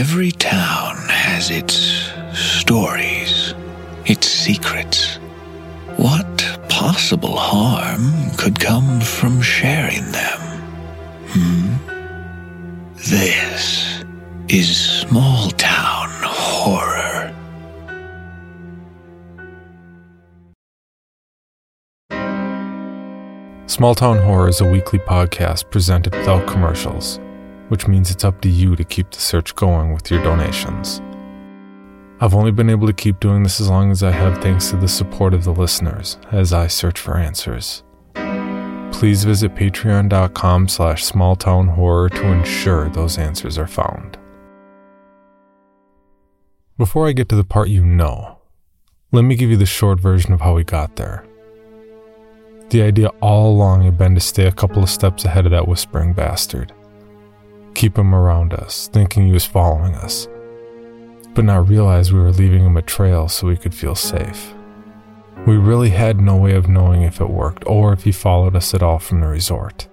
Every town has its stories, its secrets. What possible harm could come from sharing them? Hmm? This is small town horror. Small Town Horror is a weekly podcast presented without commercials, which means it's up to you to keep the search going with your donations. I've only been able to keep doing this as long as I have thanks to the support of the listeners as I search for answers. Please visit patreon.com slash smalltownhorror to ensure those answers are found. Before I get to the part you know, let me give you the short version of how we got there. The idea all along had been to stay a couple of steps ahead of that whispering bastard. Keep him around us, thinking he was following us, but not realize we were leaving him a trail so we could feel safe. We really had no way of knowing if it worked or if he followed us at all from the resort.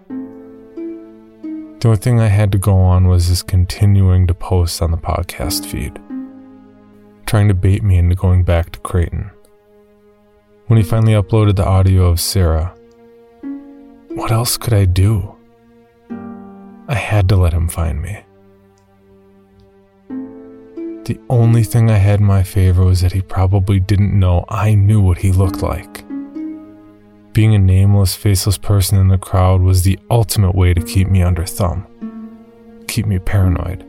The only thing I had to go on was his continuing to post on the podcast feed, trying to bait me into going back to Creighton. When he finally uploaded the audio of Sarah, what else could I do? I had to let him find me. The only thing I had in my favor was that he probably didn't know I knew what he looked like. Being a nameless, faceless person in the crowd was the ultimate way to keep me under thumb, keep me paranoid.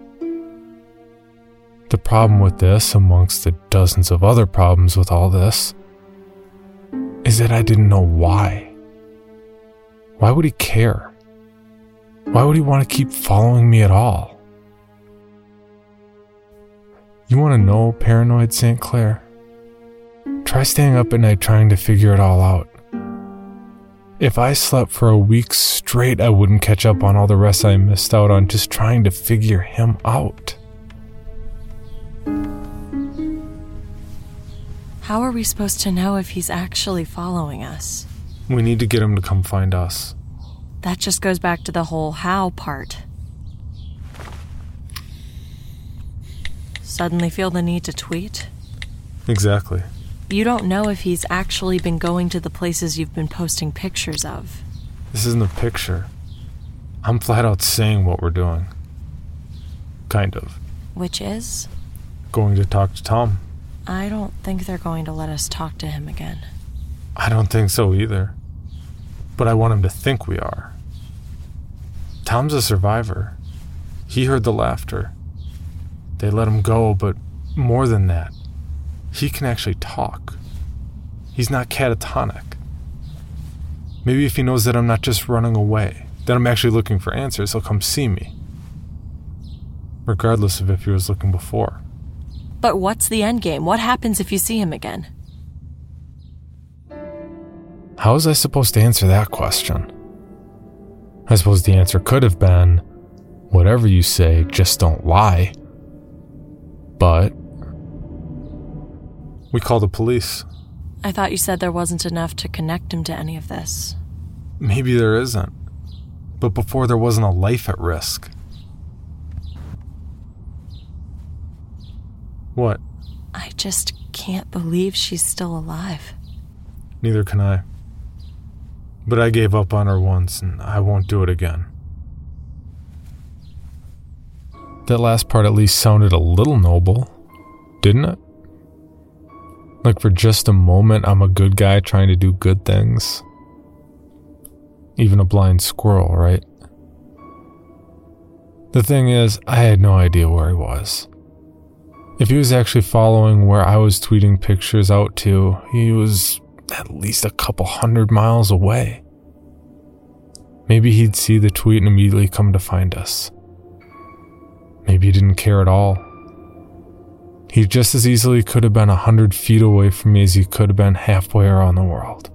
The problem with this, amongst the dozens of other problems with all this, is that I didn't know why. Why would he care? Why would he want to keep following me at all? You want to know, paranoid St. Clair? Try staying up at night trying to figure it all out. If I slept for a week straight, I wouldn't catch up on all the rest I missed out on just trying to figure him out. How are we supposed to know if he's actually following us? We need to get him to come find us. That just goes back to the whole how part. Suddenly feel the need to tweet? Exactly. You don't know if he's actually been going to the places you've been posting pictures of. This isn't a picture. I'm flat out saying what we're doing. Kind of. Which is? Going to talk to Tom. I don't think they're going to let us talk to him again. I don't think so either. But I want him to think we are. Tom's a survivor. He heard the laughter. They let him go, but more than that, he can actually talk. He's not catatonic. Maybe if he knows that I'm not just running away, that I'm actually looking for answers, he'll come see me. Regardless of if he was looking before. But what's the end game? What happens if you see him again? How was I supposed to answer that question? I suppose the answer could have been whatever you say, just don't lie. But we called the police. I thought you said there wasn't enough to connect him to any of this. Maybe there isn't. But before there wasn't a life at risk. What? I just can't believe she's still alive. Neither can I. But I gave up on her once, and I won't do it again. That last part at least sounded a little noble, didn't it? Like for just a moment, I'm a good guy trying to do good things. Even a blind squirrel, right? The thing is, I had no idea where he was. If he was actually following where I was tweeting pictures out to, he was at least a couple hundred miles away. Maybe he'd see the tweet and immediately come to find us. Maybe he didn't care at all. He just as easily could have been a hundred feet away from me as he could have been halfway around the world.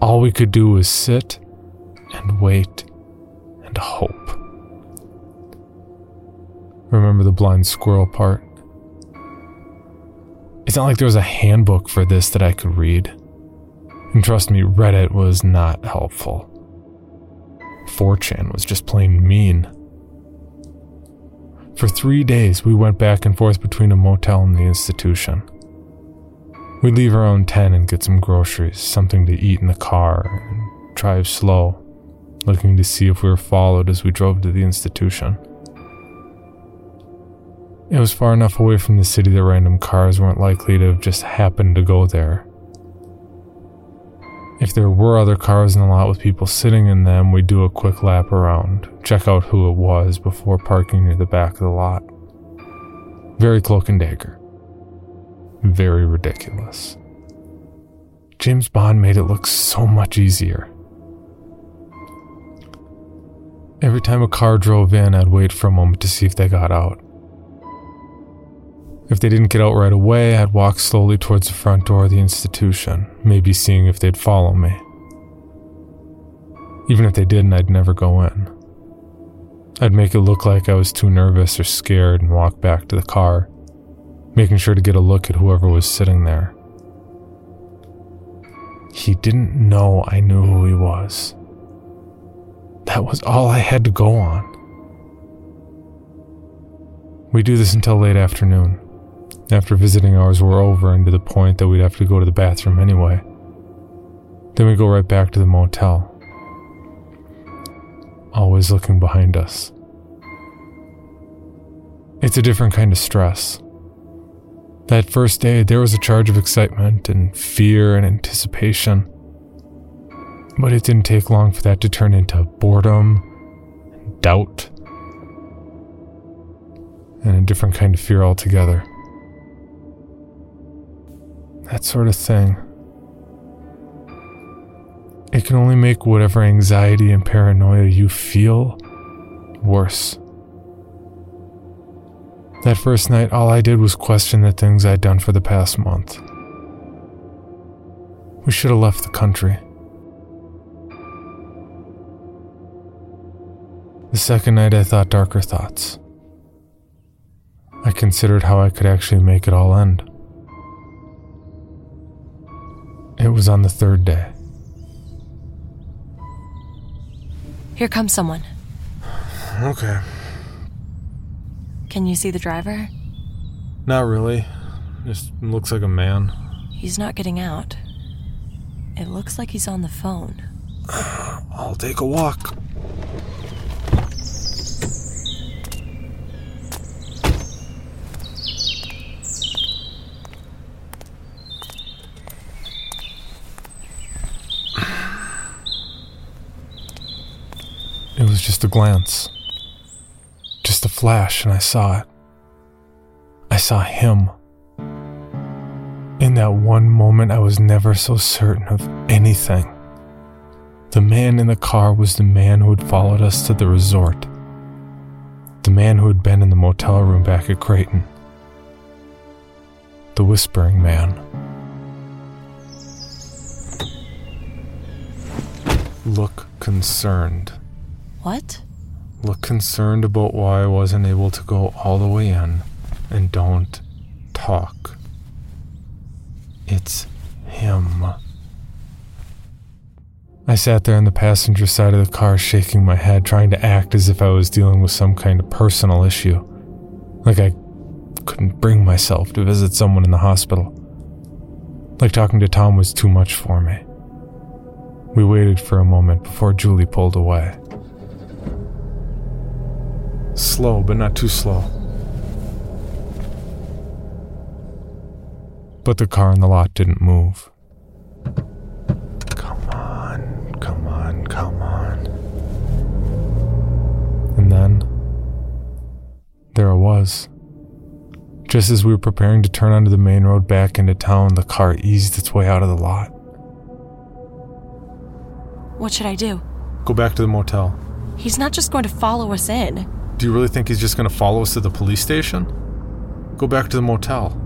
All we could do was sit and wait and hope. Remember the blind squirrel part? It's not like there was a handbook for this that I could read. And trust me, Reddit was not helpful. 4chan was just plain mean. For three days, we went back and forth between a motel and the institution. We'd leave our own tent and get some groceries, something to eat in the car, and drive slow, looking to see if we were followed as we drove to the institution. It was far enough away from the city that random cars weren't likely to have just happened to go there. If there were other cars in the lot with people sitting in them, we'd do a quick lap around, check out who it was before parking near the back of the lot. Very cloak and dagger. Very ridiculous. James Bond made it look so much easier. Every time a car drove in, I'd wait for a moment to see if they got out. If they didn't get out right away, I'd walk slowly towards the front door of the institution, maybe seeing if they'd follow me. Even if they didn't, I'd never go in. I'd make it look like I was too nervous or scared and walk back to the car, making sure to get a look at whoever was sitting there. He didn't know I knew who he was. That was all I had to go on. We do this until late afternoon after visiting hours were over and to the point that we'd have to go to the bathroom anyway. Then we go right back to the motel, always looking behind us. It's a different kind of stress. That first day, there was a charge of excitement and fear and anticipation. But it didn't take long for that to turn into boredom, and doubt, and a different kind of fear altogether that sort of thing. It can only make whatever anxiety and paranoia you feel worse. That first night, all I did was question the things I'd done for the past month. We should have left the country. The second night, I thought darker thoughts. I considered how I could actually make it all end. Was on the third day. Here comes someone. Okay. Can you see the driver? Not really. Just looks like a man. He's not getting out. It looks like he's on the phone. I'll take a walk. Was just a glance. Just a flash, and I saw it. I saw him. In that one moment, I was never so certain of anything. The man in the car was the man who had followed us to the resort. The man who had been in the motel room back at Creighton. The whispering man. Look concerned. What? Look concerned about why I wasn't able to go all the way in and don't talk. It's him. I sat there on the passenger side of the car, shaking my head, trying to act as if I was dealing with some kind of personal issue. Like I couldn't bring myself to visit someone in the hospital. Like talking to Tom was too much for me. We waited for a moment before Julie pulled away. Slow, but not too slow. But the car in the lot didn't move. Come on, come on, come on. And then, there it was. Just as we were preparing to turn onto the main road back into town, the car eased its way out of the lot. What should I do? Go back to the motel. He's not just going to follow us in. Do you really think he's just going to follow us to the police station? Go back to the motel.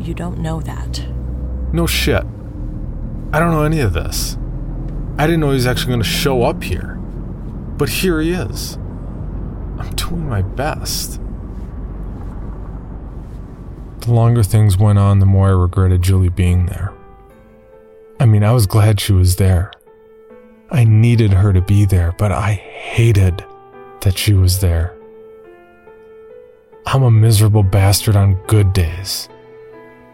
You don't know that. No shit. I don't know any of this. I didn't know he was actually going to show up here. But here he is. I'm doing my best. The longer things went on, the more I regretted Julie being there. I mean, I was glad she was there. I needed her to be there, but I hated that she was there. I'm a miserable bastard on good days.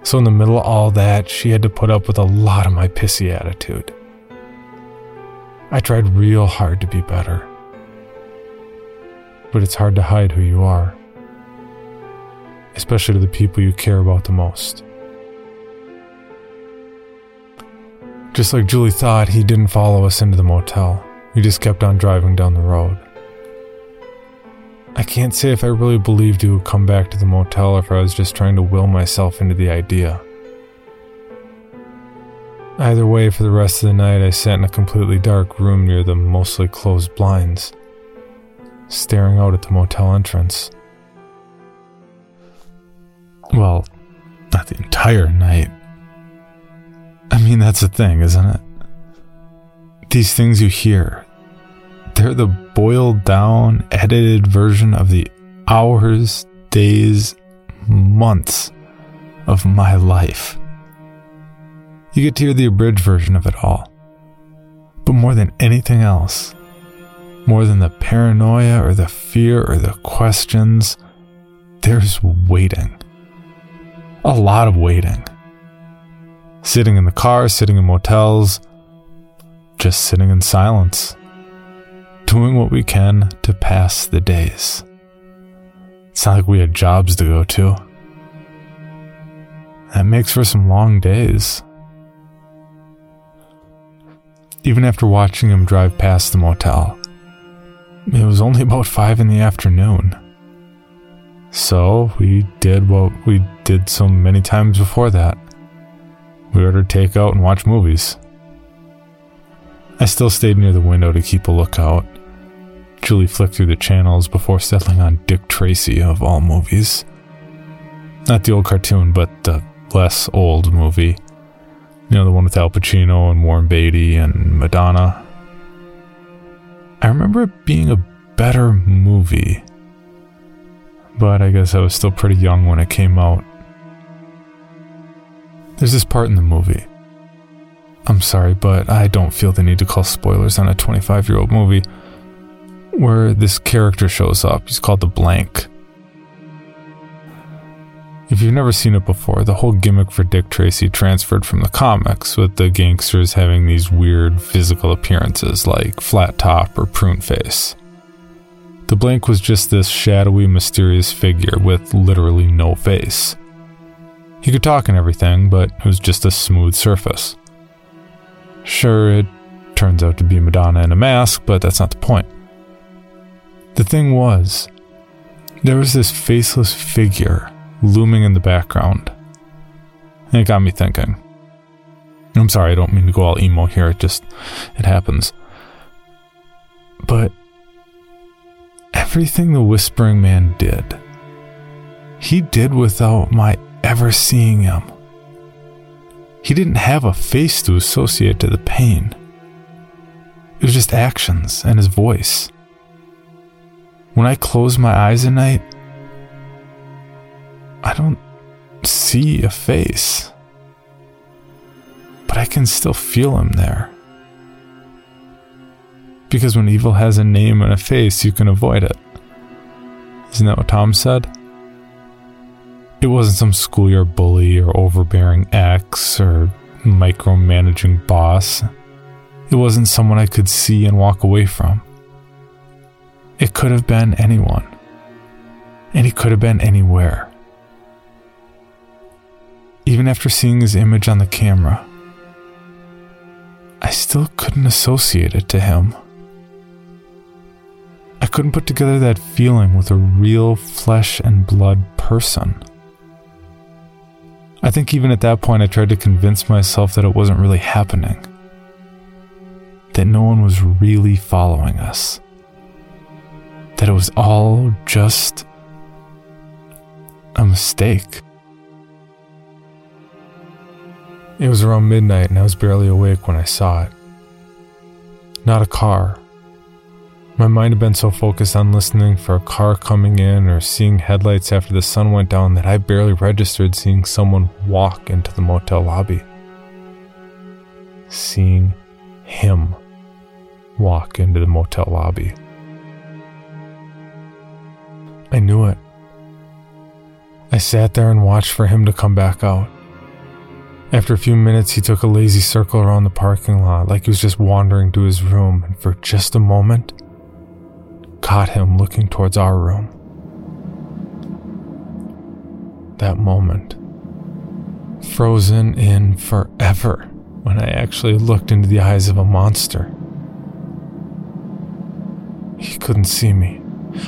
So, in the middle of all that, she had to put up with a lot of my pissy attitude. I tried real hard to be better. But it's hard to hide who you are, especially to the people you care about the most. Just like Julie thought, he didn't follow us into the motel. He just kept on driving down the road. I can't say if I really believed he would come back to the motel or if I was just trying to will myself into the idea. Either way, for the rest of the night, I sat in a completely dark room near the mostly closed blinds, staring out at the motel entrance. Well, not the entire night. I mean, that's the thing, isn't it? These things you hear, they're the boiled down, edited version of the hours, days, months of my life. You get to hear the abridged version of it all. But more than anything else, more than the paranoia or the fear or the questions, there's waiting. A lot of waiting. Sitting in the car, sitting in motels, just sitting in silence, doing what we can to pass the days. It's not like we had jobs to go to. That makes for some long days. Even after watching him drive past the motel, it was only about five in the afternoon. So we did what we did so many times before that. We ordered takeout and watched movies. I still stayed near the window to keep a lookout. Julie flicked through the channels before settling on Dick Tracy of all movies. Not the old cartoon, but the less old movie. You know, the one with Al Pacino and Warren Beatty and Madonna. I remember it being a better movie, but I guess I was still pretty young when it came out. There's this part in the movie. I'm sorry, but I don't feel the need to call spoilers on a 25 year old movie where this character shows up. He's called the Blank. If you've never seen it before, the whole gimmick for Dick Tracy transferred from the comics, with the gangsters having these weird physical appearances like flat top or prune face. The Blank was just this shadowy, mysterious figure with literally no face. He could talk and everything, but it was just a smooth surface. Sure, it turns out to be Madonna in a mask, but that's not the point. The thing was, there was this faceless figure looming in the background. And it got me thinking. I'm sorry, I don't mean to go all emo here, it just, it happens. But everything the Whispering Man did, he did without my ever seeing him. He didn't have a face to associate to the pain. It was just actions and his voice. When I close my eyes at night, I don't see a face, but I can still feel him there. Because when evil has a name and a face, you can avoid it. Isn't that what Tom said? It wasn't some schoolyard bully or overbearing ex or micromanaging boss. It wasn't someone I could see and walk away from. It could have been anyone. And he could have been anywhere. Even after seeing his image on the camera, I still couldn't associate it to him. I couldn't put together that feeling with a real flesh and blood person. I think even at that point, I tried to convince myself that it wasn't really happening. That no one was really following us. That it was all just a mistake. It was around midnight and I was barely awake when I saw it. Not a car. My mind had been so focused on listening for a car coming in or seeing headlights after the sun went down that I barely registered seeing someone walk into the motel lobby. Seeing him walk into the motel lobby. I knew it. I sat there and watched for him to come back out. After a few minutes, he took a lazy circle around the parking lot like he was just wandering to his room, and for just a moment, caught him looking towards our room. That moment, frozen in forever when I actually looked into the eyes of a monster. He couldn't see me.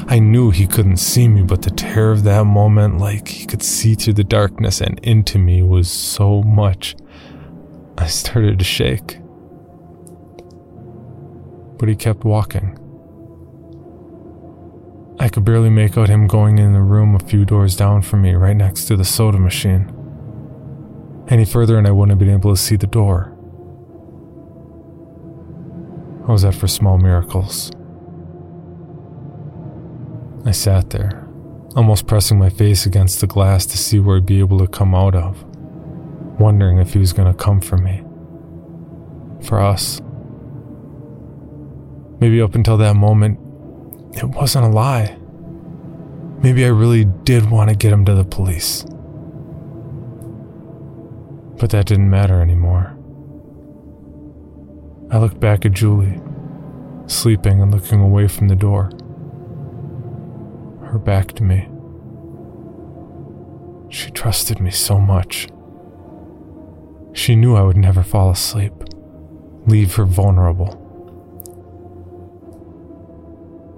I knew he couldn't see me, but the terror of that moment, like he could see through the darkness and into me, was so much. I started to shake. But he kept walking. I could barely make out him going in the room a few doors down from me, right next to the soda machine. Any further, and I wouldn't have been able to see the door. How's that for small miracles? I sat there, almost pressing my face against the glass to see where he'd be able to come out of, wondering if he was going to come for me. For us. Maybe up until that moment, it wasn't a lie. Maybe I really did want to get him to the police. But that didn't matter anymore. I looked back at Julie, sleeping and looking away from the door her back to me. She trusted me so much. She knew I would never fall asleep, leave her vulnerable.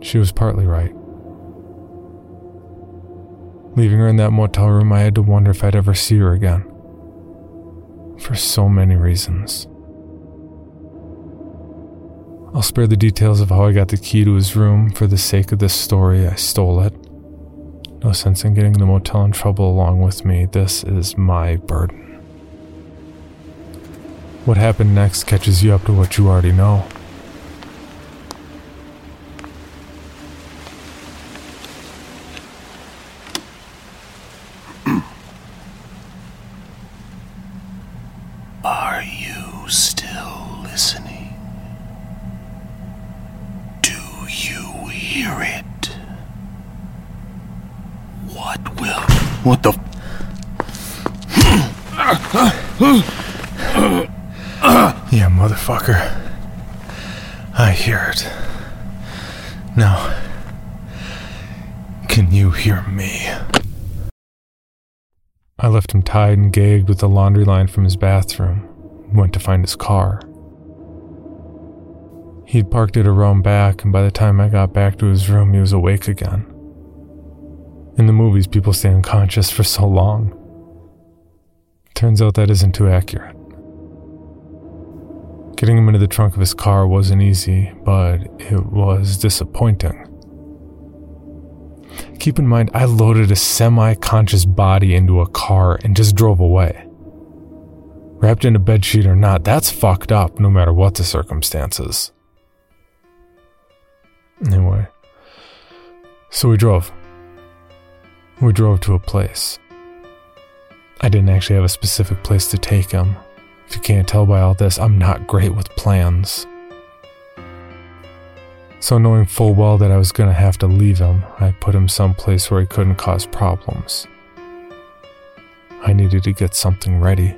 She was partly right. Leaving her in that motel room, I had to wonder if I'd ever see her again. For so many reasons. I'll spare the details of how I got the key to his room for the sake of this story. I stole it. No sense in getting the motel in trouble along with me. This is my burden. What happened next catches you up to what you already know. Yeah, motherfucker. I hear it. Now, can you hear me? I left him tied and gagged with the laundry line from his bathroom, went to find his car. He'd parked it around back, and by the time I got back to his room, he was awake again. In the movies, people stay unconscious for so long. Turns out that isn't too accurate. Getting him into the trunk of his car wasn't easy, but it was disappointing. Keep in mind, I loaded a semi conscious body into a car and just drove away. Wrapped in a bedsheet or not, that's fucked up no matter what the circumstances. Anyway, so we drove. We drove to a place. I didn't actually have a specific place to take him. If you can't tell by all this, I'm not great with plans. So, knowing full well that I was going to have to leave him, I put him someplace where he couldn't cause problems. I needed to get something ready.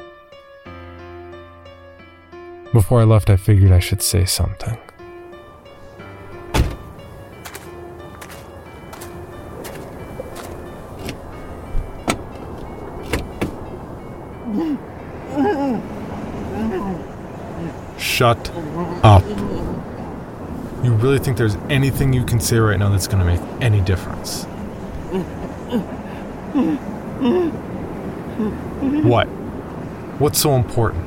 Before I left, I figured I should say something. Shut up. You really think there's anything you can say right now that's going to make any difference? What? What's so important?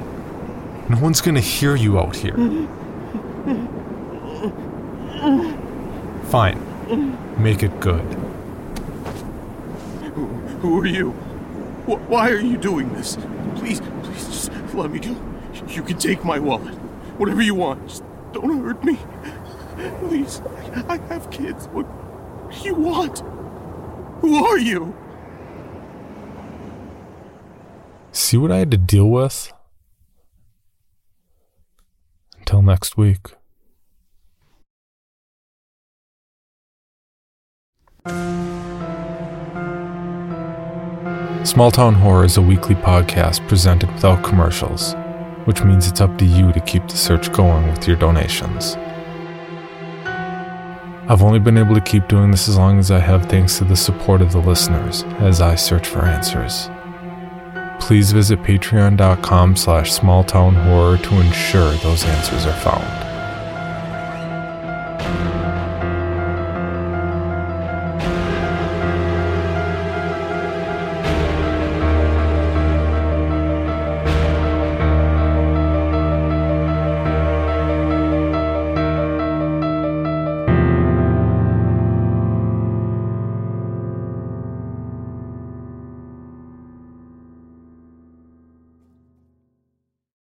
No one's going to hear you out here. Fine. Make it good. Who are you? Wh- Why are you doing this? Please, please, just let me go. You can take my wallet. Whatever you want. Just don't hurt me. Please, I have kids. What do you want? Who are you? See what I had to deal with? Until next week. Small Town Horror is a weekly podcast presented without commercials, which means it's up to you to keep the search going with your donations. I've only been able to keep doing this as long as I have thanks to the support of the listeners as I search for answers. Please visit patreon.com slash smalltownhorror to ensure those answers are found.